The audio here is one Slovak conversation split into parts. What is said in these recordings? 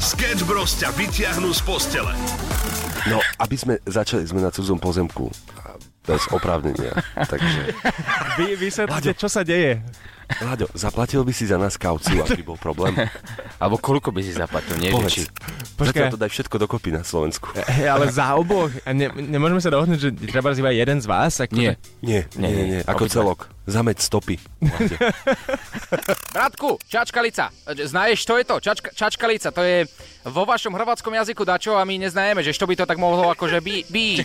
Sketch Bros ťa vyťahnú z postele. No, aby sme začali, sme na cudzom pozemku. Bez oprávnenia. Takže, Vy vysvetlite, čo sa deje. Láďo, zaplatil by si za nás kauciu, ak by bol problém? Alebo koľko by si zaplatil, nie? že či... Povedz. Počkaj. To daj všetko dokopy na Slovensku. Hej, ale za oboch. Ne, nemôžeme sa dohodnúť, že treba iba jeden z vás? Ak to- Nie. Nie, nie, nie, nie. Ako celok. Zameď stopy. Bratku, čačkalica. Znaš, čo je to? Čačka, čačkalica, to je vo vašom hrvatskom jazyku dačo a my neznajeme, že što by to tak mohlo akože by, byť.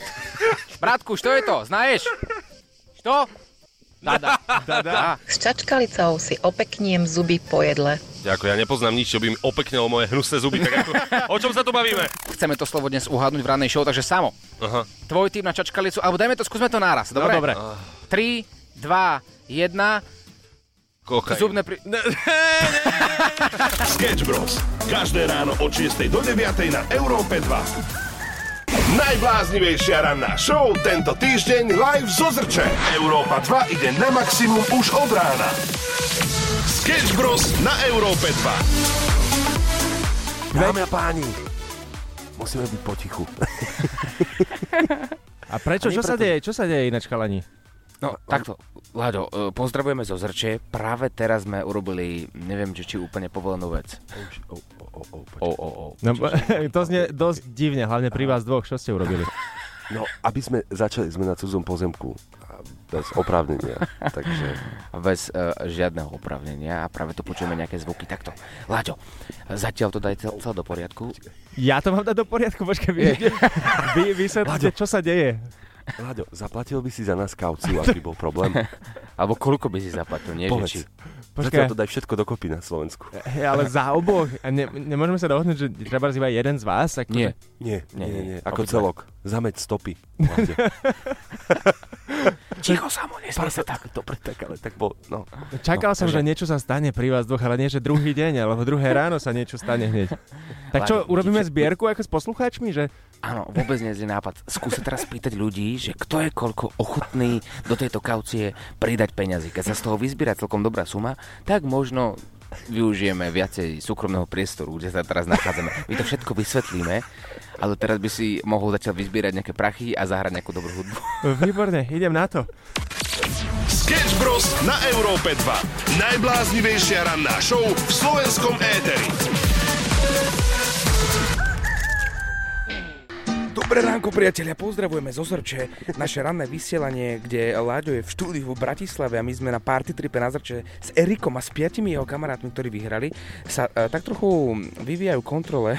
Bratku, što je to? Znaš? Što? Dada. Dada. S čačkalicou si opekniem zuby po jedle. Ďakujem, ja nepoznám nič, čo by mi opeknelo moje hnusé zuby. Tak ako, o čom sa tu bavíme? Chceme to slovo dnes uhádnuť v rannej show, takže samo. Aha. Tvoj tým na čačkalicu, alebo dajme to, skúsme to naraz, dobre? No, dobre. 3, 2, 1, Kokain. zubné pri... Sketch Bros. Každé ráno od 6 do 9 na Európe 2. Najbláznivejšia ranná show tento týždeň live zo Zrče. Európa 2 ide na maximum už od rána. Sketch Bros. na Európe 2. Dámy a páni, musíme byť potichu. A prečo? Čo sa deje? Čo sa deje ináč, chalani? No, takto, Láďo, e, pozdravujeme zo Zrče. Práve teraz sme urobili, neviem, či, či úplne povolenú vec. O, o, o, o. O. No, to znie dosť divne, hlavne pri vás dvoch. Čo ste urobili? No, aby sme začali, sme na cudzom pozemku. Bez oprávnenia. Takže, Bez uh, žiadneho opravnenia a práve tu počujeme nejaké zvuky. Takto, Láďo, zatiaľ to daj celé do poriadku. Ja to mám dať do poriadku, počkaj, vy, vy vysvetlite, čo sa deje. Láďo, zaplatil by si za nás kauciu, ak by bol problém? Alebo koľko by si zaplatil, nie? Že či... Povedz. Počkaj. Zatiaľ to daj všetko dokopy na Slovensku. Hej, ale za oboch. A ne, nemôžeme sa dohodnúť, že treba iba jeden z vás? Ak to- Nie. Nie, nie, nie, nie. Ako obidva. celok. Zameď stopy. Ticho, samo, nesmie sa tak. Dobre, tak ale tak bol, no. Čakal No, som, že niečo sa stane pri vás dvoch, ale nie, že druhý deň, alebo druhé ráno sa niečo stane hneď. Tak čo, urobíme zbierku ako s poslucháčmi, že Áno, vôbec nie je nápad. Skúsa teraz pýtať ľudí, že kto je koľko ochotný do tejto kaucie pridať peňazí. Keď sa z toho vyzbiera celkom dobrá suma, tak možno využijeme viacej súkromného priestoru, kde sa teraz nachádzame. My to všetko vysvetlíme, ale teraz by si mohol začať vyzbierať nejaké prachy a zahrať nejakú dobrú hudbu. výborne, idem na to. Sketch Bros. na Európe 2. Najbláznivejšia ranná show v slovenskom éteri. Dobré ránko, priatelia, pozdravujeme zo Zrče. Naše ranné vysielanie, kde Láďo je v štúdiu v Bratislave a my sme na party tripe na Zrče s Erikom a s piatimi jeho kamarátmi, ktorí vyhrali, sa uh, tak trochu vyvíjajú kontrole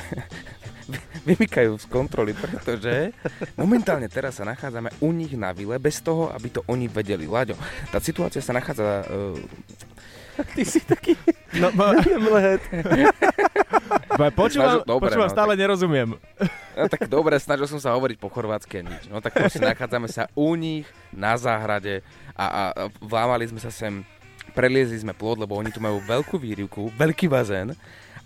vymykajú z kontroly, pretože momentálne teraz sa nachádzame u nich na vile, bez toho, aby to oni vedeli. Láďo, tá situácia sa nachádza... Uh, Ty si taký... No, ma... Počúvam, Dobre, počúvam no, stále nerozumiem. no tak dobre, snažil som sa hovoriť po chorvátsky a nič. No tak proste nachádzame sa u nich na záhrade a, a, a vlámali sme sa sem, preliezli sme plod, lebo oni tu majú veľkú výrivku, veľký bazén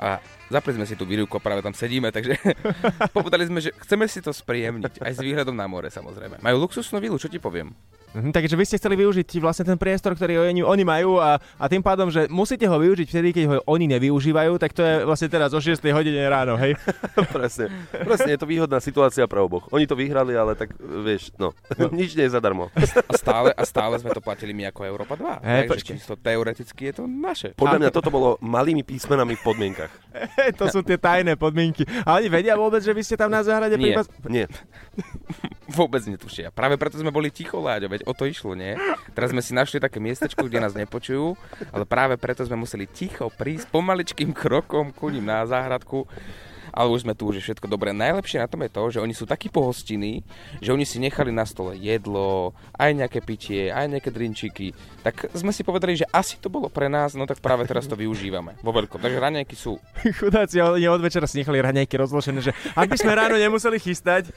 a zapli sme si tú výrivku a práve tam sedíme, takže povedali sme, že chceme si to spríjemniť, aj s výhľadom na more samozrejme. Majú luxusnú vilu, čo ti poviem? Mhm, takže vy ste chceli využiť vlastne ten priestor, ktorý oni, oni majú a, a tým pádom, že musíte ho využiť vtedy, keď ho oni nevyužívajú, tak to je vlastne teraz o 6 hodine ráno, hej? presne. Presne, je to výhodná situácia pre oboch. Oni to vyhrali, ale tak, vieš, no, nič nie je zadarmo. A stále, a stále sme to platili my ako Európa 2. Hej, takže počkej. čisto teoreticky je to naše. Podľa mňa toto bolo malými písmenami v podmienkach. to sú tie tajné podmienky. A oni vedia vôbec, že vy ste tam na záhrade Nie. prípad... Nie. Vôbec netušia. Práve preto sme boli ticho, Láďo, veď o to išlo, nie? Teraz sme si našli také miestečko, kde nás nepočujú, ale práve preto sme museli ticho prísť pomaličkým krokom ku ním na záhradku. Ale už sme tu, už je všetko dobré. Najlepšie na tom je to, že oni sú takí pohostinní, že oni si nechali na stole jedlo, aj nejaké pitie, aj nejaké drinčiky. Tak sme si povedali, že asi to bolo pre nás, no tak práve teraz to využívame. Vo veľkom. Takže raňajky sú. Chudáci, oni od večera si nechali raňajky rozložené, že ak by sme ráno nemuseli chystať,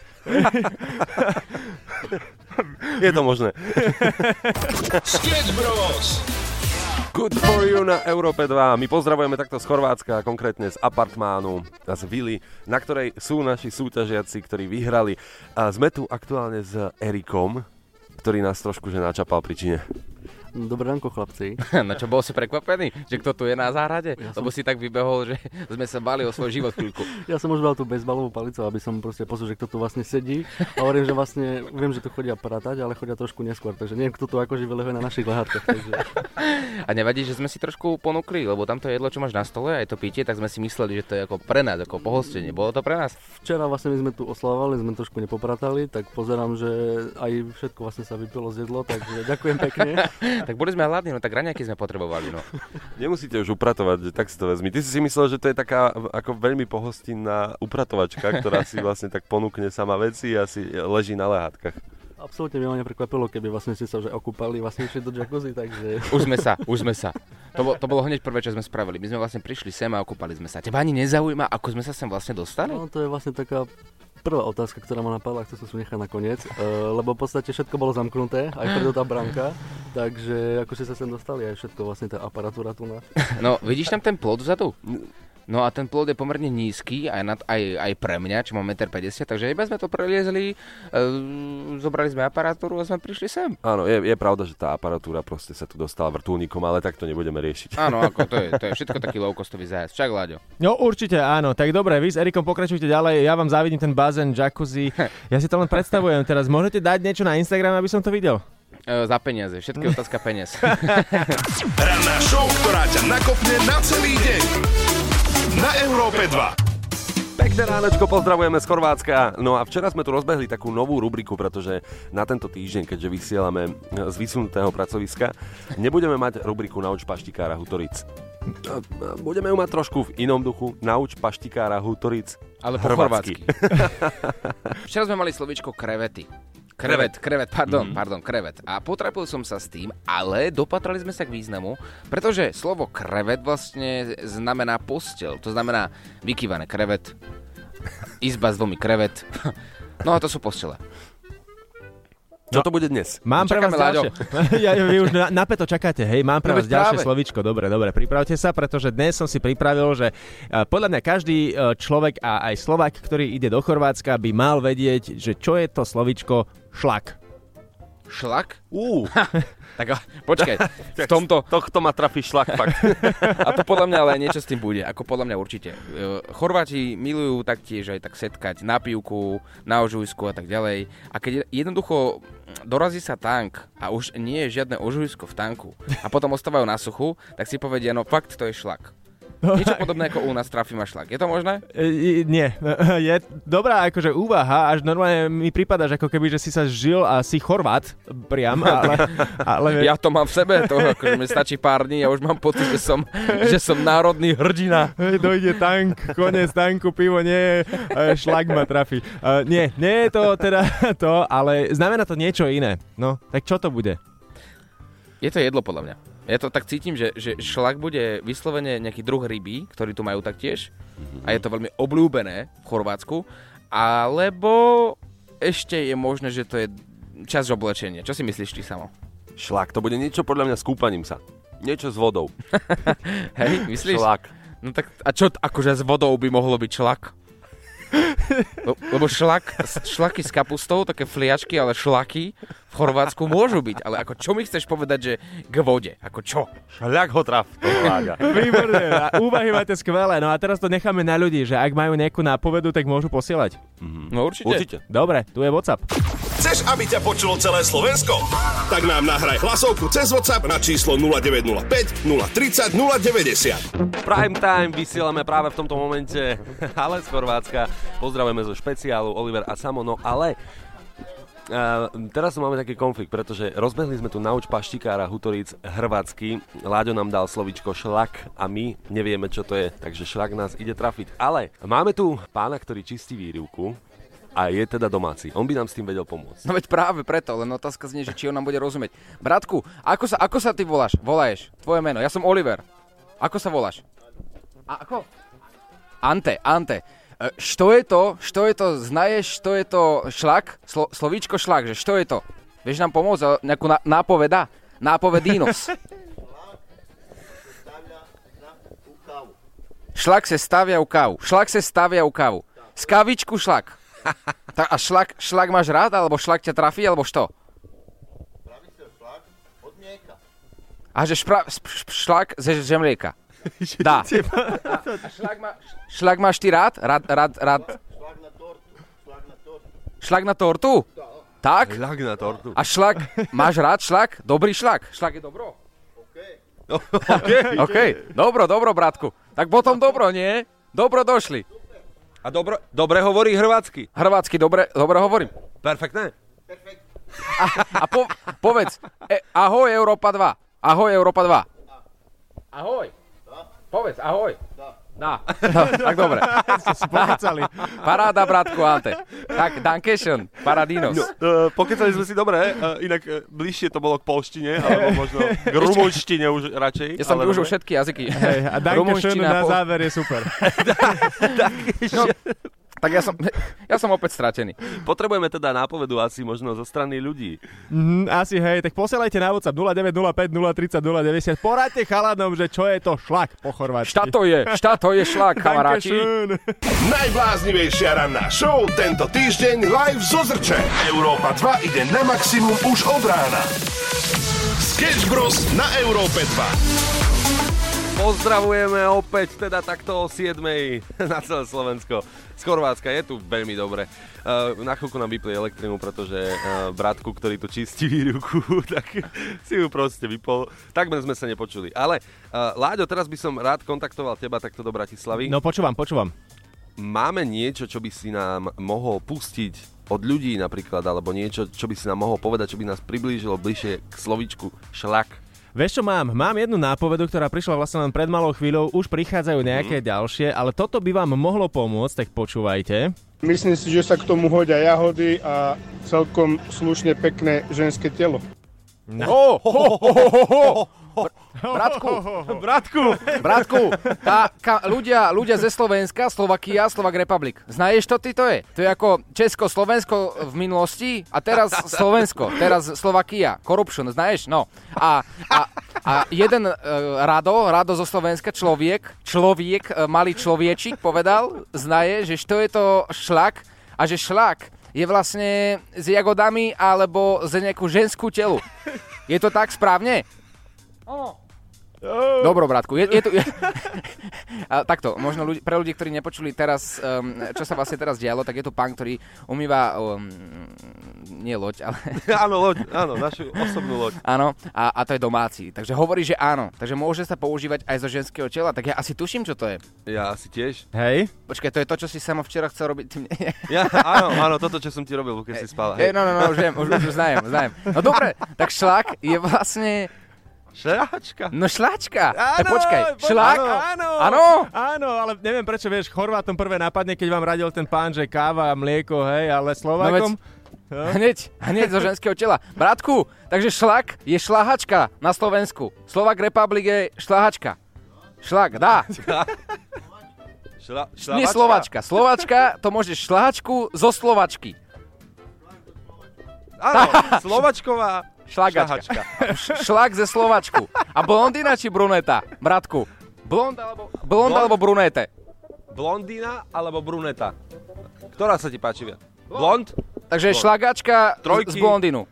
Je to možné. Sketch Bros. Good for you na Európe 2. My pozdravujeme takto z Chorvátska, konkrétne z apartmánu a z vily, na ktorej sú naši súťažiaci, ktorí vyhrali. A sme tu aktuálne s Erikom, ktorý nás trošku že načapal pri čine. Dobré ránko, chlapci. No čo, bol si prekvapený, že kto tu je na záhrade? Ja Lebo som- si tak vybehol, že sme sa bali o svoj život chvíľku. Ja som už dal tú bezbalovú palicu, aby som proste pozrel, že kto tu vlastne sedí. A hovorím, že vlastne viem, že tu chodia pratať, ale chodia trošku neskôr. Takže neviem, kto tu akože vylehuje na našich lehátkach. Takže... A nevadí, že sme si trošku ponúkli, lebo tamto jedlo, čo máš na stole, aj to pitie, tak sme si mysleli, že to je ako pre nás, ako pohostenie. Bolo to pre nás? Včera vlastne my sme tu oslavovali, sme trošku nepopratali, tak pozerám, že aj všetko vlastne sa vypilo z jedlo, takže ďakujem pekne. Tak boli sme hladní, no tak raňaky sme potrebovali, no. Nemusíte už upratovať, že tak si to vezmi. Ty si si myslel, že to je taká ako veľmi pohostinná upratovačka, ktorá si vlastne tak ponúkne sama veci a si leží na lehátkach. Absolútne mi ma neprekvapilo, keby vlastne ste sa už aj okúpali, vlastne išli do jacuzzi, takže... Už sme sa, už sme sa. To, bol, to bolo hneď prvé, čo sme spravili. My sme vlastne prišli sem a okúpali sme sa. Teba ani nezaujíma, ako sme sa sem vlastne dostali? No to je vlastne taká prvá otázka, ktorá ma napadla, chcel som si nechať nakoniec, uh, lebo v podstate všetko bolo zamknuté, aj preto tá branka, takže ako ste sa sem dostali, aj všetko vlastne tá aparatúra tu na... No, vidíš tam ten plod vzadu? No a ten plod je pomerne nízky, aj, nad, aj, aj pre mňa, čo mám 1,50 m, takže iba sme to preliezli, e, zobrali sme aparatúru a sme prišli sem. Áno, je, je pravda, že tá aparatúra proste sa tu dostala vrtulníkom, ale tak to nebudeme riešiť. Áno, ako to je, to je všetko taký low-costový zájazd. Však, Láďo. No určite áno, tak dobre, vy s Erikom pokračujte ďalej, ja vám závidím ten bazén, jacuzzi, ja si to len predstavujem teraz, môžete dať niečo na Instagram, aby som to videl? E, za peniaze, všetko je otázka peniaz. Ranná show, ktorá ťa nakopne na celý deň. Na Európe 2. Pekné ránečko, pozdravujeme z Chorvátska. No a včera sme tu rozbehli takú novú rubriku, pretože na tento týždeň, keďže vysielame z vysunutého pracoviska, nebudeme mať rubriku Nauč paštikára Hutoric. Budeme ju mať trošku v inom duchu. Nauč paštikára Hutoric Ale po chorvátsky. Včera sme mali slovičko krevety. Krevet, krevet, pardon, mm. pardon, krevet. A potrapil som sa s tým, ale dopatrali sme sa k významu, pretože slovo krevet vlastne znamená postel. To znamená vykývané krevet, izba s dvomi krevet. No a to sú postele. Čo to bude dnes? Mám pre vás ďalšie. ja, vy už na, napäto čakáte, hej, mám pre No vás veď ďalšie práve. slovičko. Dobre, dobre, pripravte sa, pretože dnes som si pripravil, že eh, podľa mňa každý eh, človek a aj Slovak, ktorý ide do Chorvátska, by mal vedieť, že čo je to slovičko šlak. Šlak? Ú, Tak počkaj, v tomto, tohto ma trafí šlak fakt. A to podľa mňa ale niečo s tým bude, ako podľa mňa určite. E, Chorváti milujú taktiež aj tak setkať na pivku, na ožujsku a tak ďalej. A keď jednoducho dorazí sa tank a už nie je žiadne ožujsko v tanku a potom ostávajú na suchu, tak si povedia, no fakt to je šlak. Niečo podobné ako u nás trafí ma šlak. Je to možné? E, nie, je dobrá akože úvaha, až normálne mi prípada, že ako keby, že si sa žil a si Chorvát priam, ale, ale Ja to mám v sebe, to akože mi stačí pár dní a už mám pocit, že som, že som národný hrdina. Dojde tank, konec tanku, pivo nie, e, šlak ma trafi. Uh, nie, nie je to teda to, ale znamená to niečo iné. No, tak čo to bude? Je to jedlo podľa mňa. Ja to tak cítim, že, že šlak bude vyslovene nejaký druh ryby, ktorý tu majú taktiež. A je to veľmi obľúbené v Chorvátsku. Alebo ešte je možné, že to je čas oblečenia. Čo si myslíš ty samo? Šlak, to bude niečo podľa mňa s kúpaním sa. Niečo s vodou. Hej, myslíš? Šlak. No tak a čo akože s vodou by mohlo byť šlak? Le- Lebo šlak, šlaky s kapustou, také fliačky, ale šlaky v Chorvátsku môžu byť. Ale ako čo mi chceš povedať, že k vode? Ako čo? Šľak ho traf. To. Výborné, úvahy máte skvelé. No a teraz to necháme na ľudí, že ak majú nejakú nápovedu, tak môžu posielať. No určite. Určite. Dobre, tu je WhatsApp. Chceš, aby ťa počulo celé Slovensko? Tak nám nahraj hlasovku cez WhatsApp na číslo 0905 030 090. Prime time vysielame práve v tomto momente, ale z Chorvátska. Pozdravujeme zo špeciálu Oliver a Samo, no ale Uh, teraz tu máme taký konflikt, pretože rozbehli sme tu nauč paštikára Hutoric Hrvatsky. Láďo nám dal slovičko šlak a my nevieme, čo to je, takže šlak nás ide trafiť. Ale máme tu pána, ktorý čistí výrivku a je teda domáci. On by nám s tým vedel pomôcť. No veď práve preto, len otázka znie, že či on nám bude rozumieť. Bratku, ako sa, ako sa ty voláš? Volaješ? Tvoje meno. Ja som Oliver. Ako sa voláš? A ako? Ante, Ante. E, Što je to? Što je to? Znaješ, što je to šlak? Slo, slovíčko šlak, že što je to? Vieš nám pomôcť? O, Nejakú na, nápoveda? Nápovedinos. Šlak se stavia u kavu. Šlak se stavia u kavu. Z kavičku šlak. A šlak, šlak máš rád, alebo šlak ťa trafí, alebo što? A že špra, šp, šlak ze žemlieka. Dá. A šlak, má, šlak máš ty rád? Rád, rád, rád. Šlak na tortu? Tak? Ľak na tortu. A šlak, máš rád šlak? Dobrý šlak. Šlak je dobro? OK. OK, dobro, dobro, bratku. Tak potom dobro, nie? Dobro došli. A dobre, dobre hovorí hrvátsky. Hrvátsky, dobre, dobre hovorím. Perfektné. A po, povedz, e, ahoj Európa 2. Ahoj Európa 2. Ahoj. Povedz, ahoj. Dá. No, tak dobre. Ste si pokecali. Paráda, bratku Ante. Tak, Dankeschön, Paradinos. Uh, pokecali sme si dobre, uh, inak uh, bližšie to bolo k polštine, alebo možno k rumunštine už radšej. Ja som využil všetky jazyky. Hej, a Danke schön Rumunština, na pol- záver je super. No, tak ja som, ja som opäť stratený. Potrebujeme teda nápovedu asi možno zo strany ľudí. Mhm, asi hej, tak posielajte na WhatsApp 0905 030 090. Poradte chalanom, že čo je to šlak po chorvátsky. Šta to je? Šta to je šlak, kamaráti? Najbláznivejšia ranná show tento týždeň live zo Zrče. Európa 2 ide na maximum už od rána. Sketch Bros. na Európe 2. Pozdravujeme opäť teda takto o 7 na celé Slovensko. Z Chorvátska je tu veľmi dobre. Uh, na chvíľku nám vypli elektrinu, pretože uh, bratku, ktorý tu čistí výruku, tak si ju proste vypol. Takmer sme sa nepočuli. Ale uh, Láďo, teraz by som rád kontaktoval teba takto do Bratislavy. No počúvam, počúvam. Máme niečo, čo by si nám mohol pustiť od ľudí napríklad, alebo niečo, čo by si nám mohol povedať, čo by nás priblížilo bližšie k slovičku šlak. Vieš čo mám? Mám jednu nápovedu, ktorá prišla vlastne len pred malou chvíľou, už prichádzajú nejaké ďalšie, ale toto by vám mohlo pomôcť, tak počúvajte. Myslím si, že sa k tomu hodia jahody a celkom slušne pekné ženské telo. Oh, ho, ho, ho, ho, ho. Bratku, Bratku! bratku, tá, ka, ľudia, ľudia ze Slovenska, Slovakia, Slovak Republic. Znaješ to ty to je? To je ako Česko, Slovensko v minulosti a teraz Slovensko, teraz Slovakia. Corruption, znaješ? No. A, a, a jeden uh, Rado, Rado zo Slovenska, človek, človek, uh, malý človečik povedal, znaje, že što je to šlak a že šlak je vlastne s jagodami alebo z nejakú ženskú telu. Je to tak správne? Dobro, bratku. Je, je tu... a, takto, možno ľudí, pre ľudí, ktorí nepočuli teraz, um, čo sa vlastne teraz dialo, tak je tu pán, ktorý umýva, um, nie loď, ale áno, loď, áno, našu osobnú loď. áno, a, a to je domáci. Takže hovorí, že áno. Takže môže sa používať aj zo ženského tela, tak ja asi tuším, čo to je. Ja asi tiež. Hej, Počkaj, to je to, čo si sama včera chcel robiť. Ja, áno, áno, toto, čo som ti robil, keď si spala. Hej, no, no, no, už viem, už, už, už znajem, znajem. No dobre, tak šlak je vlastne, Šľačka. no šlačka. Áno, Eh, počkaj, šlak? Áno, Áno? Áno, ale neviem prečo, vieš, Chorvátom prvé napadne, keď vám radil ten pán, že káva a mlieko, hej, ale Slovákom... Hneď, hneď zo ženského tela. Bratku, takže šlak je šlahačka na Slovensku. Slovak Republic je šlahačka. Šlak, dá. Šla, Nie Slovačka. Slovačka, to môžeš šlahačku zo Slovačky. Áno, Slovačková Šlagačka. šľahačka. Š- Šlak ze Slovačku. A blondina či bruneta? Bratku. Blond alebo, blond Blond. alebo brunete? Blondína alebo bruneta? Ktorá sa ti páči viac? Blond? Takže šlagačka z- Trojky. z blondinu.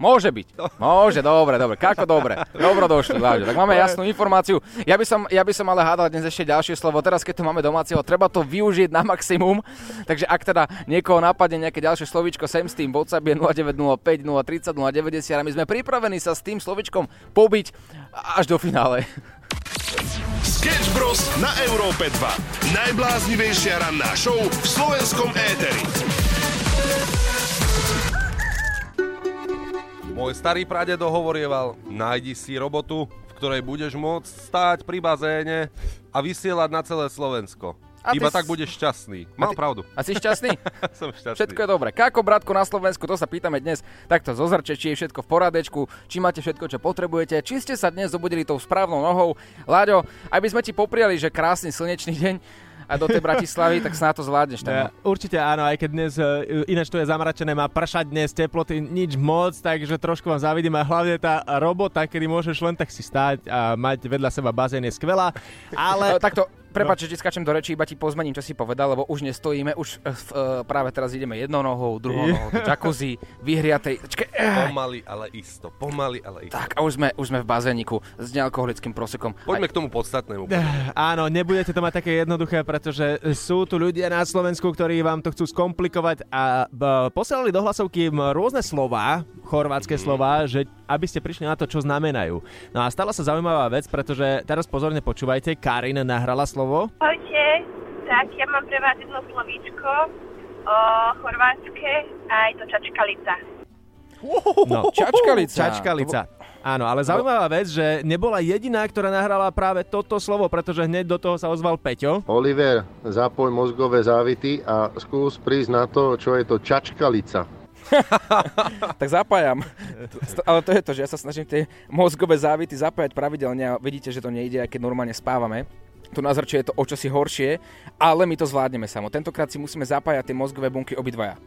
Môže byť. Môže, dobre, dobre. Kako dobre. Dobro došli, Láďo. Tak máme jasnú informáciu. Ja by, som, ja by som ale hádal dnes ešte ďalšie slovo. Teraz, keď tu máme domáceho, treba to využiť na maximum. Takže ak teda niekoho napadne nejaké ďalšie slovíčko, sem s tým WhatsApp je 0905 030 090 a my sme pripravení sa s tým slovičkom pobiť až do finále. Sketch Bros. na Európe 2. Najbláznivejšia ranná show v slovenskom éteri. Môj starý pradedo hovorieval, nájdi si robotu, v ktorej budeš môcť stáť pri bazéne a vysielať na celé Slovensko. A Iba tak budeš šťastný. Mal ty- pravdu. A si šťastný? Som šťastný. Všetko je dobre. Kako, bratku, na Slovensku, to sa pýtame dnes. Takto zo zrče, či je všetko v poradečku, či máte všetko, čo potrebujete, či ste sa dnes zobudili tou správnou nohou. Láďo, aby sme ti popriali, že krásny slnečný deň a do tej Bratislavy, tak snáď to zvládneš tam. Ja, určite áno, aj keď dnes, e, ináč tu je zamračené, má pršať dnes, teploty nič moc, takže trošku vám závidím a hlavne tá robota, kedy môžeš len tak si stáť a mať vedľa seba bazén je skvelá, Ale ale... takto, Prepač, že ti skačem do reči, iba ti pozmením, čo si povedal, lebo už nestojíme, už uh, práve teraz ideme jednou nohou, druhou nohou, do jacuzzi, vyhriatej. Eh, Pomaly, ale isto. Pomaly, ale isto. tak, a už sme, už sme v bazéniku s nealkoholickým prosekom. Poďme k tomu podstatnému. Áno, nebudete to mať také jednoduché, pretože sú tu ľudia na Slovensku, ktorí vám to chcú skomplikovať a b- posielali do hlasovky rôzne slova, chorvátske slova, že aby ste prišli na to, čo znamenajú. No a stala sa zaujímavá vec, pretože teraz pozorne počúvajte, Karin nahrala slovo. Ahojte, tak ja mám pre vás jedno slovíčko o chorvátske a je to čačkalica. No, Čačkalica. Čačkalica. Áno, ale zaujímavá vec, že nebola jediná, ktorá nahrala práve toto slovo, pretože hneď do toho sa ozval Peťo. Oliver, zapoj mozgové závity a skús prísť na to, čo je to čačkalica. Tak zapájam. Ale to je to, že ja sa snažím tie mozgové závity zapájať pravidelne a vidíte, že to nejde, aj keď normálne spávame. Tu na zrče je to o čosi horšie, ale my to zvládneme samo. Tentokrát si musíme zapájať tie mozgové bunky obidvaja.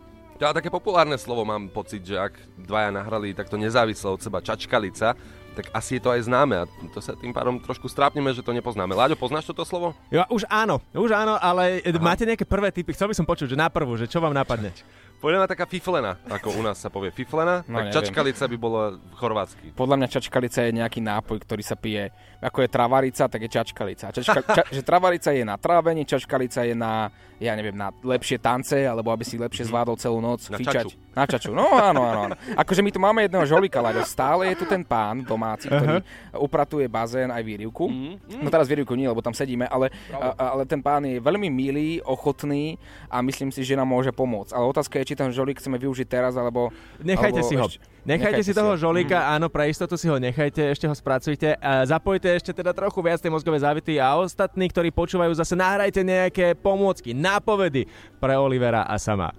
To je také populárne slovo, mám pocit, že ak dvaja nahrali takto nezávisle od seba čačkalica, tak asi je to aj známe a to sa tým pádom trošku strápneme, že to nepoznáme. Láďo, poznáš toto slovo? Jo, už áno, už áno, ale Aha. máte nejaké prvé typy? Chcel by som počuť, že na prvú, že čo vám napadne? Poďme taká fiflena, ako u nás sa povie fiflena, No, tak neviem. čačkalica by bola chorvátsky. Podľa mňa čačkalica je nejaký nápoj, ktorý sa pije. Ako je travarica, tak je čačkalica. Čačka, ča, že travarica je na trávenie, čačkalica je na, ja neviem, na lepšie tance, alebo aby si lepšie zvládol celú noc Na fičať. čaču. Na čaču. No áno, áno, áno. Akože my tu máme jedného žolika, Láďo. Stále je tu ten pán domáci, ktorý upratuje bazén aj výrivku. No teraz výrivku nie, lebo tam sedíme, ale, a- ale ten pán je veľmi milý, ochotný a myslím si, že nám môže pomôcť. Ale otázka je, či ten žolík chceme využiť teraz, alebo... Nechajte alebo si ho. ešte- Nechajte, si nechajte toho si ho. žolíka, áno, pre istotu si ho nechajte, ešte ho spracujte. A zapojte ešte teda trochu viac tej mozgové závity a ostatní, ktorí počúvajú, zase nahrajte nejaké pomôcky, nápovedy pre Olivera a sama.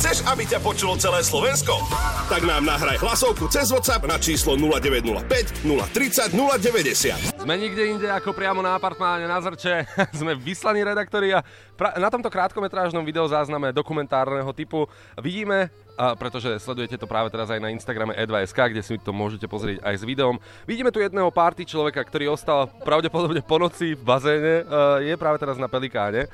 Chceš, aby ťa počulo celé Slovensko? Tak nám nahraj hlasovku cez WhatsApp na číslo 0905 030 090. Sme nikde inde ako priamo na apartmáne na Zrče. Sme vyslaní redaktori a pra- na tomto krátkometrážnom videozázname dokumentárneho typu vidíme, a pretože sledujete to práve teraz aj na Instagrame e2.sk, kde si to môžete pozrieť aj s videom. Vidíme tu jedného party človeka, ktorý ostal pravdepodobne po noci v bazéne. Je práve teraz na Pelikáne.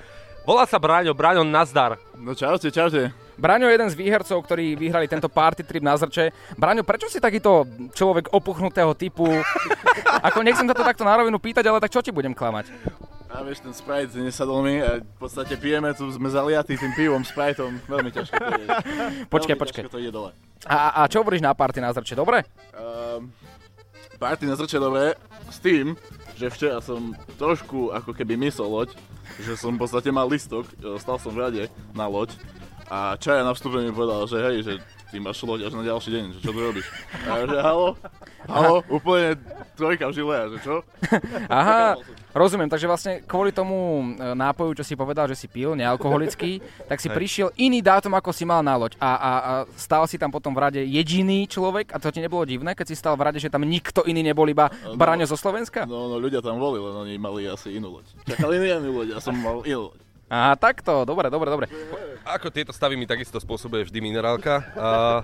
Volá sa Braňo. Braňo, nazdar. No čaute, čaute. Braňo je jeden z výhercov, ktorí vyhrali tento party trip na Zrče. Braňo, prečo si takýto človek opuchnutého typu? Ako nechcem sa to takto na rovinu pýtať, ale tak čo ti budem klamať? A vieš, ten Sprite nesadol mi a v podstate pijeme tu, sme zaliatí tým pivom, Spriteom, veľmi ťažko to ide. Počkaj, veľmi počkaj. to ide dole. A, a čo hovoríš na party na Zrče, dobre? Um, party na zrče dobre, s tým, že včera som trošku ako keby myslel loď, že som v podstate mal listok, e, stal som v rade na loď a Čaja na vstupe mi povedal, že hej, že ty máš loď až na ďalší deň, že čo tu robíš? A ja, že halo, halo, úplne trojka v žile, že čo? Aha, rozumiem, takže vlastne kvôli tomu e, nápoju, čo si povedal, že si pil, nealkoholický, tak si prišiel iný dátum, ako si mal na loď. A, a, a stál si tam potom v rade jediný človek a to ti nebolo divné, keď si stal v rade, že tam nikto iný nebol, iba Braňo zo Slovenska? No, no ľudia tam boli, len oni mali asi inú loď. Čakali inú loď, ja som mal inú loď. Aha, takto, dobre, dobre, dobre. Ako tieto stavy mi takisto spôsobuje vždy minerálka. Uh,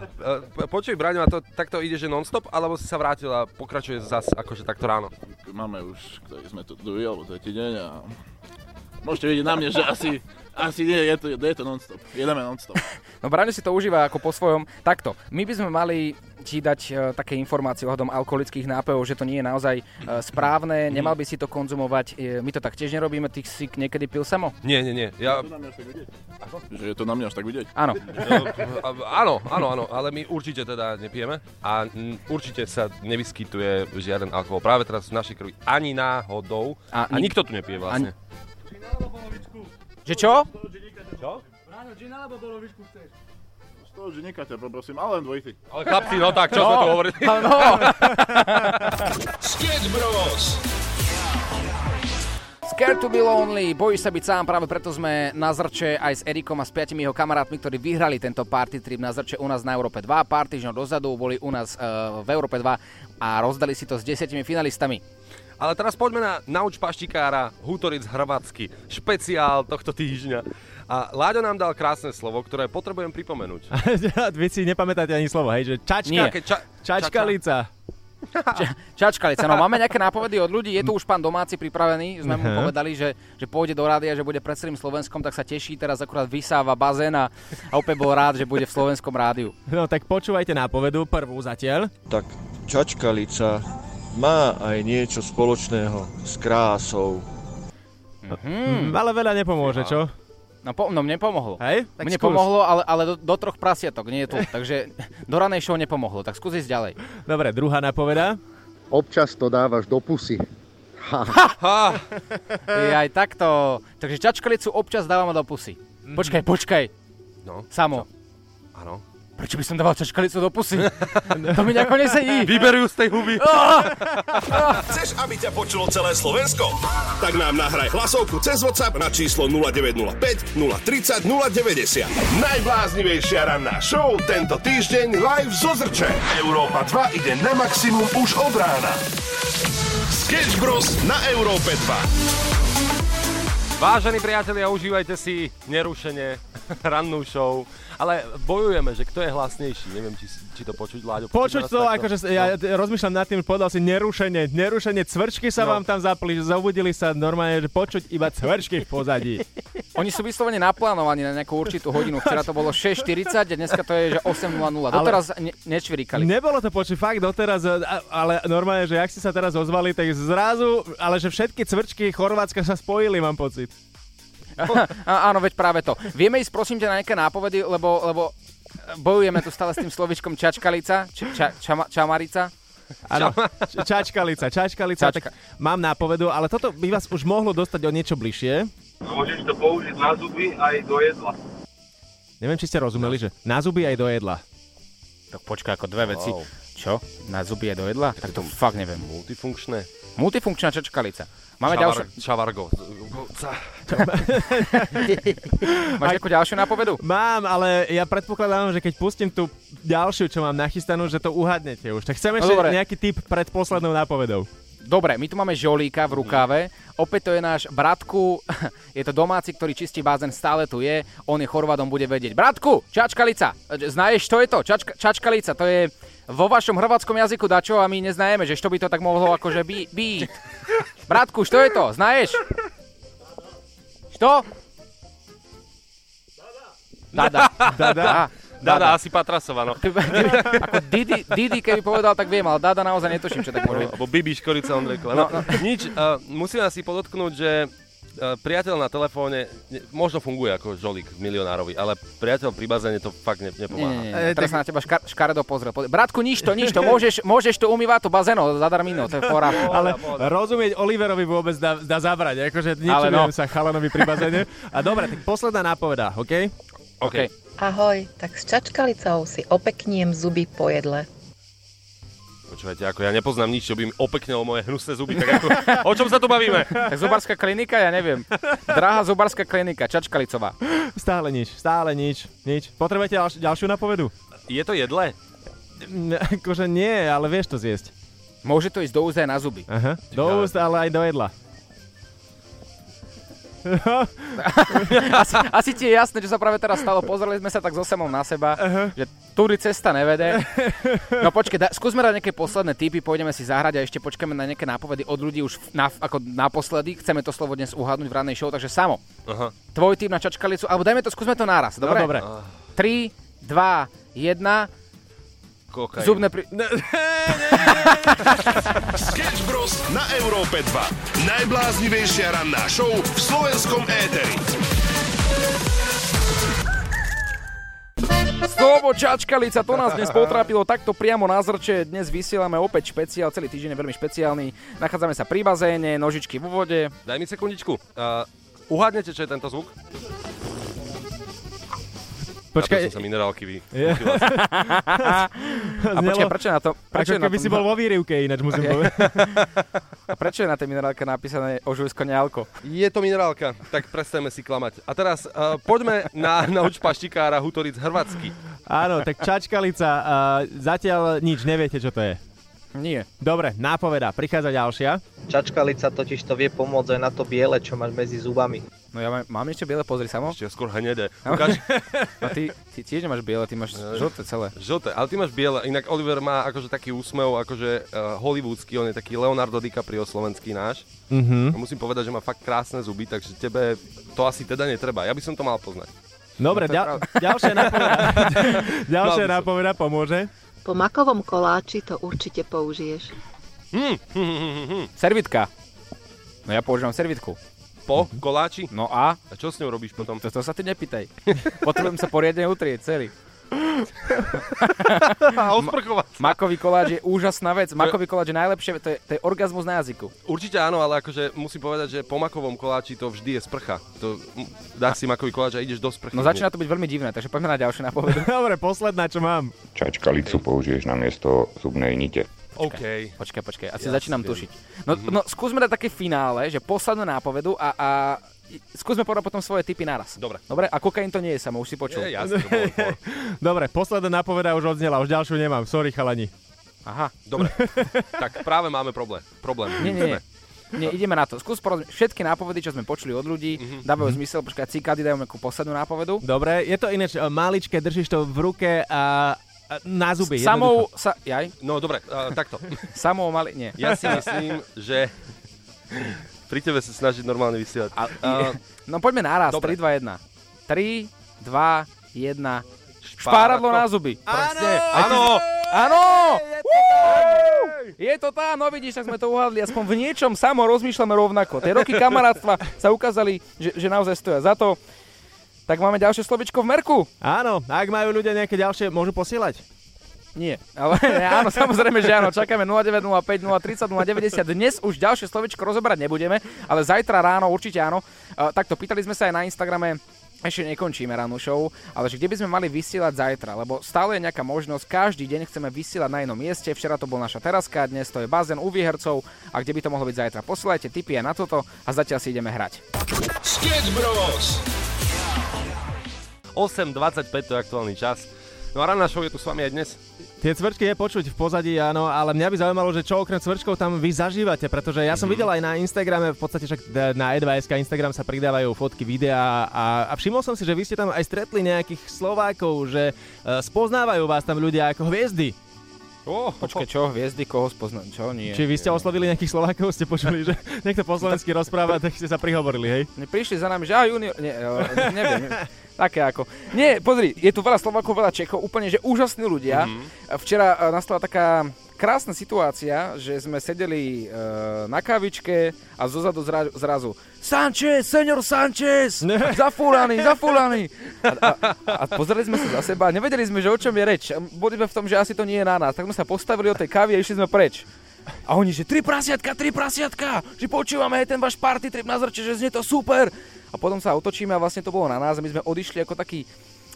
uh, počuj, Braňo, a to takto ide, že non-stop, alebo si sa vrátil a pokračuje zas akože takto ráno? Máme už, ktorý sme tu druhý alebo tretí deň a môžete vidieť na mne, že asi, asi nie, je to, je to non-stop. Jedeme non-stop. No Braňo si to užíva ako po svojom. Takto, my by sme mali ti dať uh, také informácie ohľadom alkoholických nápojov, že to nie je naozaj uh, správne, nemal by si to konzumovať. E, my to tak tiež nerobíme, ty si niekedy pil samo? Nie, nie, nie. Ja, Že je to na mňa až tak vidieť? Áno. A- áno, áno, áno, ale my určite teda nepijeme a určite sa nevyskytuje žiaden alkohol. Práve teraz v našej krvi ani náhodou a, A nik- nikto tu nepije vlastne. Že čo? Čo? Ráno, gin alebo bolovičku chceš? Z toho ginika ťa poprosím, ale len dvojitý. Ale chlapci, no tak, čo sme tu hovorili? No. Sketch Bros. Scared to be lonely, bojíš sa byť sám, práve preto sme na Zrče aj s Erikom a s piatimi jeho kamarátmi, ktorí vyhrali tento party trip na Zrče u nás na Európe 2. Pár týždňov dozadu boli u nás uh, v Európe 2 a rozdali si to s desiatimi finalistami. Ale teraz poďme na Nauč paštikára Hutoric Hrvatsky, špeciál tohto týždňa. A Láďo nám dal krásne slovo, ktoré potrebujem pripomenúť. Vy si nepamätáte ani slovo, hej, že čačka, Nie. Ča- čačkalica. Ča- Čačkalica, no máme nejaké nápovedy od ľudí, je tu už pán domáci pripravený, sme mu povedali, že, že pôjde do rádia, že bude pred celým Slovenskom, tak sa teší, teraz akurát vysáva bazén a, a opäť bol rád, že bude v slovenskom rádiu. No tak počúvajte nápovedu, prvú zatiaľ. Tak čačkalica má aj niečo spoločného s krásou. Hmm. Ale veľa nepomôže, čo? No, po, no mne pomohlo. Hej? Tak Mne skús. pomohlo, ale, ale do, do troch prasiatok, nie je tu. Takže do ranej show nepomohlo, tak skús ísť ďalej. Dobre, druhá nápoveda. Občas to dávaš do pusy. Ha. Ha, Je aj takto. Takže čačkalicu občas dávame do pusy. Počkaj, počkaj. no, Samo. áno. Prečo by som dával čačkalicu do pusy? to mi nejako nesedí. Vyberú z tej huby. Chceš, aby ťa počulo celé Slovensko? Tak nám nahraj hlasovku cez WhatsApp na číslo 0905 030 090. Najbláznivejšia ranná show tento týždeň live zo Zrče. Európa 2 ide na maximum už od rána. Sketch Bros. na Európe 2. Vážení priatelia, užívajte si nerušene rannú show. Ale bojujeme, že kto je hlasnejší. Neviem, či, či to počuť, Láďo. Počuť to, takto? akože ja t- rozmýšľam nad tým, povedal si nerušenie, nerušenie, cvrčky sa No. vám tam zapli, zobudili sa normálne, že počuť iba cvrčky v pozadí. Oni sú vyslovene naplánovaní na nejakú určitú hodinu. Včera to bolo 6.40 a dneska to je že 8.00. Doteraz ne, nečvirikali. Nebolo to počuť fakt doteraz, a- ale normálne, že ak ste sa teraz ozvali, tak zrazu, ale že všetky cvrčky Chorvátska sa spojili, mám pocit. Á, áno, veď práve to. Vieme ísť prosím ťa na nejaké nápovedy, lebo, lebo bojujeme tu stále s tým slovičkom čačkalica, ča, čama, čamarica. Áno, čačkalica, čačkalica, Čačka. tak mám nápovedu, ale toto by vás už mohlo dostať o niečo bližšie. Môžeš to použiť na zuby aj do jedla. Neviem, či ste rozumeli, že na zuby aj do jedla. Tak počkaj, ako dve veci. Wow. Čo? Na zuby je do jedla? Tak to fakt neviem. Multifunkčné. Multifunkčná čačkalica. Máme Čavar, ďalšiu. Čavargo. Máš nejakú ďalšiu nápovedu? Mám, ale ja predpokladám, že keď pustím tú ďalšiu, čo mám nachystanú, že to uhadnete už. Tak chcem No ešte dobre. nejaký tip pred poslednou nápovedou. Dobre, my tu máme žolíka v rukave. Opäť to je náš bratku, je to domáci, ktorý čistí bazén, stále tu je. On je Chorvádom, bude vedieť. Bratku, čačkalica. Znaješ, čo je to? Čačka, čačkalica, to je vo vašom hrvatskom jazyku dačo a my neznajeme, že čo by to tak mohlo akože by, byť. Bratku, čo je to? Znaješ? Što? Dada. Dada. Aha, Dada, asi Patrasova, no. Ako Didi, Didi, keby povedal, tak viem, ale Dada naozaj netuším, čo tak môže. Alebo Bibi Škorica on rekla. No, No, no. Nič, uh, musím asi podotknúť, že priateľ na telefóne ne, možno funguje ako žolík milionárovi, ale priateľ pri bazéne to fakt ne, Nie, nepomáha. nie, nie. Teraz sa na teba škar, škaredo pozrel. Bratku, nič to, nič to. Môžeš, môžeš tu umývať to bazéno zadarmino, to je pora. Ale rozumieť Oliverovi vôbec dá, dá zabrať, akože Ale nečudujem no. sa chalanovi pri bazéne. A dobre, tak posledná nápoveda, OK? OK. Ahoj, tak s čačkalicou si opekniem zuby po jedle. Počúvajte, ako ja nepoznám nič, čo by mi opeknelo moje hnusné zuby, tak ako, o čom sa tu bavíme? Tak zubárska klinika, ja neviem. Drahá zubárska klinika, Čačkalicová. Stále nič, stále nič, nič. Potrebujete ďalš- ďalšiu nápovedu? Je to jedle? Akože nie, ale vieš to zjesť. Môže to ísť do aj na zuby. Aha, do úst, ale aj do jedla. Asi, asi ti je jasné, čo sa práve teraz stalo. Pozreli sme sa tak so Semom na seba, že túry cesta nevede. No počkej, da, skúsme dať nejaké posledné tipy, pôjdeme si zahrať a ešte počkáme na nejaké nápovedy od ľudí už na, ako naposledy. Chceme to slovo dnes uhadnúť v ranej show, takže Samo, Aha. tvoj tip na čačkalicu, alebo dajme to, skúsme to naraz, dobre? No dobre. 3, 2, 1. Kokain. Zubné pri... Sketch Bros. na Európe 2. Najbláznivejšia ranná show v slovenskom éteri. Slovo čačkalica, to nás dnes potrápilo takto priamo na zrče. Dnes vysielame opäť špeciál, celý týždeň je veľmi špeciálny. Nachádzame sa pri bazéne, nožičky v úvode. Daj mi sekundičku. Uh, uhádnete, čo je tento zvuk? Počkaj. Som sa minerálky vy. Je. A počkaj, prečo je na to? Prečo Ako je na keby tom- si bol vo výrivke, ináč musím povedať. A prečo je na tej minerálke napísané ožujsko nealko? Je to minerálka, tak prestajme si klamať. A teraz uh, poďme na nauč paštikára Hutoric Hrvatsky. Áno, tak čačkalica, uh, zatiaľ nič, neviete, čo to je. Nie. Dobre, nápoveda, prichádza ďalšia. Čačkalica totiž to vie pomôcť aj na to biele, čo máš medzi zubami. No ja mám, mám ešte biele, pozri samo. Ešte skôr hnedé. Ukáž... A ty, ty tiež nemáš biele, ty máš žlté celé. Žlté, ale ty máš biele. Inak Oliver má akože taký úsmev, akože uh, hollywoodsky, on je taký Leonardo DiCaprio slovenský náš. Mhm. A musím povedať, že má fakt krásne zuby, takže tebe to asi teda netreba. Ja by som to mal poznať. Dobre, No ďal, ďalšia napoveda. ďalšia napoveda pomôže. Po makovom koláči to určite použiješ. Hm. Servitka. No ja používam servitku. Po koláči? No a? A čo s ňou robíš potom? To, to sa ty nepýtaj. Potrebujem sa poriadne utrieť celý. A osprchovať sa. Makový koláč je úžasná vec. Makový koláč je najlepšie, to je, to je orgazmus na jazyku. Určite áno, ale akože musím povedať, že po makovom koláči to vždy je sprcha. To, dáš si makový koláč a ideš do sprchy. No začína to byť veľmi divné, takže poďme na ďalšie napovedu. Dobre, posledná, čo mám. Čačkalicu použiješ na miesto zubnej nite. OK. Počkaj, počkaj, asi Ja začínam tušiť. No, no skúsme dať také finále, že poslednú nápovedu a, a skúsme povedať potom svoje typy naraz. Dobre. Dobre, a kokain to nie je samo, už si počul. Je, jasne, for. Dobre, posledná napoveda už odznela, už ďalšiu nemám. Sorry, chalani. Aha. Dobre, tak práve máme problém. Problém. Nie, nie, nie. Nie, ideme na to. Skús porozumieť. Všetky nápovedy, čo sme počuli od ľudí, Mhm. dávajú zmysel. Počkaj, cikády dajú nejakú poslednú nápovedu. Dobre, je to ináč e, maličké, držíš to v ruke a na zuby. Samou jednoducho. sa... Jaj? No dobre, uh, takto. Samou mali... Nie. Ja si myslím, že pri tebe sa snažiť normálne vysielať. A, Uh, no poďme naraz. dobre. 3, 2, 1. 3, 2, 1. Špáradlo na zuby. Áno! Áno! Woo! Je to tá, no vidíš, tak sme to uhadli. Aspoň v niečom samo rozmýšľame rovnako. Tie roky kamarátstva sa ukázali, že, že naozaj stoja za to. Tak máme ďalšie slovičko v merku? Áno, ak majú ľudia nejaké ďalšie, môžu posielať. Nie, ale áno, samozrejme, že áno. Čakáme 0905 030 090. Dnes už ďalšie slovičko rozoberať nebudeme, ale zajtra ráno určite áno. Uh, takto, pýtali sme sa aj na Instagrame, ešte nekončíme rannú show, ale že kde by sme mali vysielať zajtra, lebo stále je nejaká možnosť, každý deň chceme vysielať na inom mieste, včera to bol naša teraska, dnes to je bazén u výhercov a kde by to mohlo byť zajtra. Posielajte tipy aj na toto a zatiaľ si ideme hrať. Sketch Bros. 8.25 to je aktuálny čas. No a ranná show je tu s vami aj dnes. Tie cvrčky je počuť v pozadí, áno, ale mňa by zaujímalo, že čo okrem cvrčkov tam vy zažívate, pretože ja som Mhm. videl aj na Instagrame, v podstate však na E2SK Instagram sa pridávajú fotky, videá a, a všimol som si, že vy ste tam aj stretli nejakých Slovákov, že e, spoznávajú vás tam ľudia ako hviezdy. Oh, Počkaj, čo? Hviezdy, koho spoznám? Čo? Nie. Či vy ste oslovili nejakých Slovákov, ste počuli, že niekto po slovensky rozpráva, tak ste sa prihovorili, hej? Prišli za nami, že a junior, nie, eh, neviem, také ako. Nie, pozri, je tu veľa Slovakov, veľa Čechov, úplne, že úžasní ľudia. Mm-hmm. Včera eh, nastala taká krásna situácia, že sme sedeli uh, na kavičke a zozadu zra, zrazu Sanchez, senior Sanchez, zafúlaný, zafúlaný. A, a, a pozreli sme sa za seba nevedeli sme, že o čom je reč. Boli sme v tom, že asi to nie je na nás. Tak sme sa postavili od tej kavy a išli sme preč. A oni, že tri prasiatka, tri prasiatka, že počúvame aj ten váš party trip na zrče, že znie to super. A potom sa otočíme a vlastne to bolo na nás a my sme odišli ako takí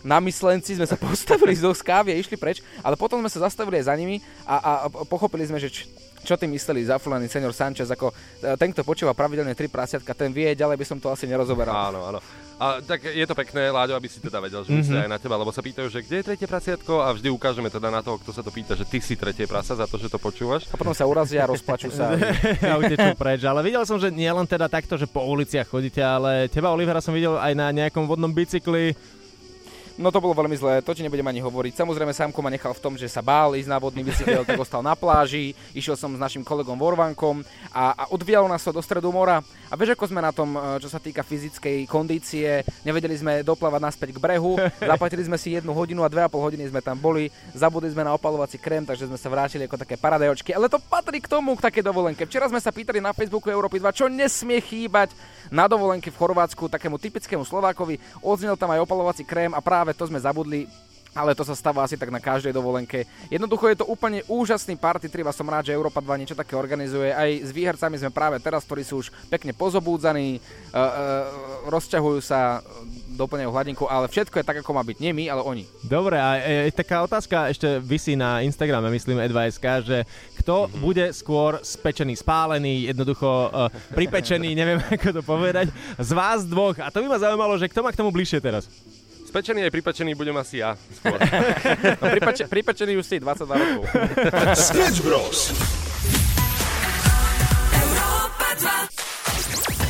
namyslenci, sme sa postavili z kávy a išli preč, ale potom sme sa zastavili aj za nimi a, a, a pochopili sme, že č, čo tým mysleli zafúlený senior Sanchez, ako e, ten, kto počúva pravidelne tri prasiatka, ten vie, ďalej by som to asi nerozoberal. Áno, áno. A tak je to pekné, Láďo, aby si teda vedel, že mm-hmm. aj na teba, lebo sa pýtajú, že kde je tretie prasiatko a vždy ukážeme teda na toho, kto sa to pýta, že ty si tretie prasa za to, že to počúvaš. A potom sa urazia, rozplačú sa. a utečú preč. Ale videl som, že nie len teda takto, že po uliciach chodíte, ale teba, Olivera, som videl aj na nejakom vodnom bicykli. No to bolo veľmi zlé, to ti nebudem ani hovoriť. Samozrejme, Sámko ma nechal v tom, že sa bál ísť na vodný bicykel, tak ostal na pláži, išiel som s našim kolegom Vorvankom a, a odvíjalo nás to do stredu mora. A vieš, ako sme na tom, e, čo sa týka fyzickej kondície, nevedeli sme doplávať naspäť k brehu, zaplatili sme si jednu hodinu a dve a pol hodiny sme tam boli, zabudli sme na opalovací krém, takže sme sa vrátili ako také paradajočky. Ale to patrí k tomu, k také dovolenke. Včera sme sa pýtali na Facebooku Európy 2, čo nesmie chýbať na dovolenke v Chorvátsku takému typickému Slovákovi. Odznel tam aj opalovací krém a práve to sme zabudli ale to sa stáva asi tak na každej dovolenke. Jednoducho je to úplne úžasný party trip a som rád, že Európa 2 niečo také organizuje. Aj s výhercami sme práve teraz, ktorí sú už pekne pozobúdzaní, uh, uh, rozťahujú sa, doplňajú hladinku, ale všetko je tak, ako má byť. Nie my, ale oni. Dobre, a e, taká otázka ešte vysí na Instagrame, myslím, E2SK, že kto mm-hmm. bude skôr spečený, spálený, jednoducho uh, pripečený, neviem ako to povedať, z vás dvoch. A to by ma zaujímalo, že kto má k tomu bližšie teraz? Spečený aj pripečený budem asi ja skôr. no, pripače, pripečený už si 22 rokov. Sketch Bros.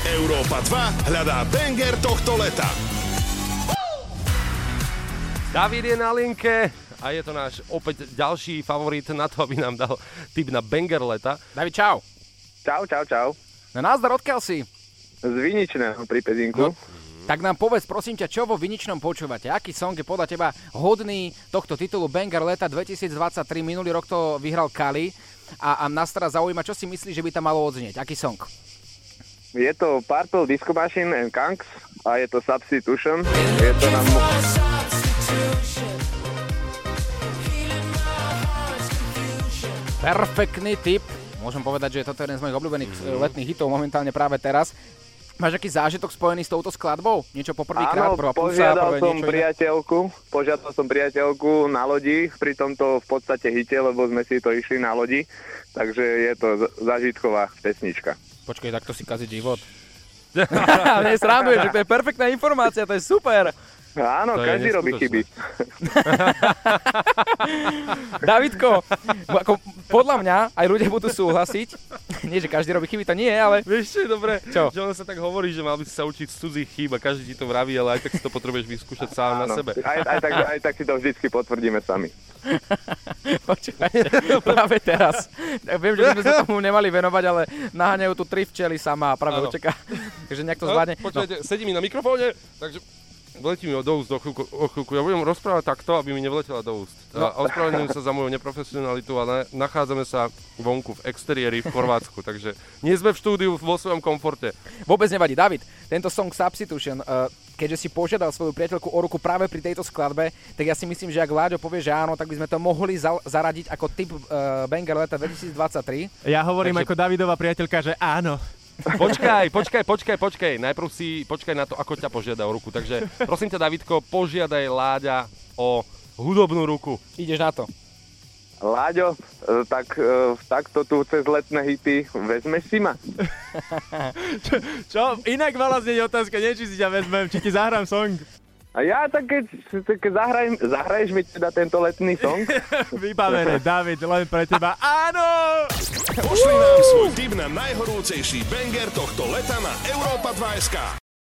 Európa 2 hľadá banger tohto leta. David je na linke a je to náš opäť ďalší favorit na to, aby nám dal tip na banger leta. David, čau. Čau, čau, čau. No nazdar, odkiaľ si? Z Viničného pri Pezinku. No, tak nám povedz, prosím ťa, čo vo Viničnom počúvate? Aký song je podľa teba hodný tohto titulu Banger leta 2023? Minulý rok to vyhral Kali a, a nás teraz zaujíma, čo si myslíš, že by tam malo odznieť? Aký song? Je to Purple Disco Machine and Kanks a je to Substitution. Je to nám... Perfektný tip. Môžem povedať, že toto je jeden z mojich obľúbených mm. letných hitov momentálne práve teraz. Máš aký zážitok spojený s touto skladbou? Niečo poprvýkrát, prvá požiadal prvé som niečo priateľku, požiadal som priateľku na lodi, pri tomto v podstate hite, lebo sme si to išli na lodi, takže je to zážitková pesnička. Počkej, takto si kaziť život. Mne sranduje, že to je perfektná informácia, to je super. Áno, To každý robí chyby. Davidko, ako podľa mňa aj ľudia budú súhlasiť. Nie, že každý robí chyby, to nie, ale... Vieš čo je dobré? Čo? Že ono sa tak hovorí, že mal by si sa učiť z cudzích chýb a každý ti to vraví, ale aj tak si to potrebuješ vyskúšať sám na Áno, sebe. Aj, aj, tak, aj tak si to vždycky potvrdíme sami. Počúvajte, práve teraz. Ja viem, že by sme sa tomu nemali venovať, ale naháňajú tu tri včely sama a práve očaká, že nejak to No, zvládne. Počujete, sedí mi na mikrofóne, takže vletí mi do úst do chvíľku, o chvíľku. Ja budem rozprávať takto, aby mi nevletela do úst. No. A ospravedlňujem sa za moju neprofesionalitu, ale nachádzame sa vonku v exteriéri v Chorvátsku, takže nie sme v štúdiu vo svojom komforte. Vôbec nevadí. David, tento song Substitution, uh, keďže si požiadal svoju priateľku o ruku práve pri tejto skladbe, tak ja si myslím, že ak Láďo povie, že áno, tak by sme to mohli za- zaradiť ako typ uh, Banger leta 2023. Ja hovorím Takže- ako Davidová priateľka, že áno. Počkaj, počkaj, počkaj, počkaj. Najprv si počkaj na to, ako ťa požiada o ruku. Takže prosím ťa, Davidko, požiadaj Láďa o hudobnú ruku. Ideš na to. Láďo, e, tak e, takto tu cez letné hity vezmeš si ma? Čo? Inak mala znieť otázka, nie či si ťa vezmem, či ti zahrám song. A ja tak keď, keď zahraj, zahraješ mi teda tento letný song? Vybavené, David, len pre teba. Áno! Pošli nám svoj tip na najhorúcejší banger tohto leta na Európa 2.sk.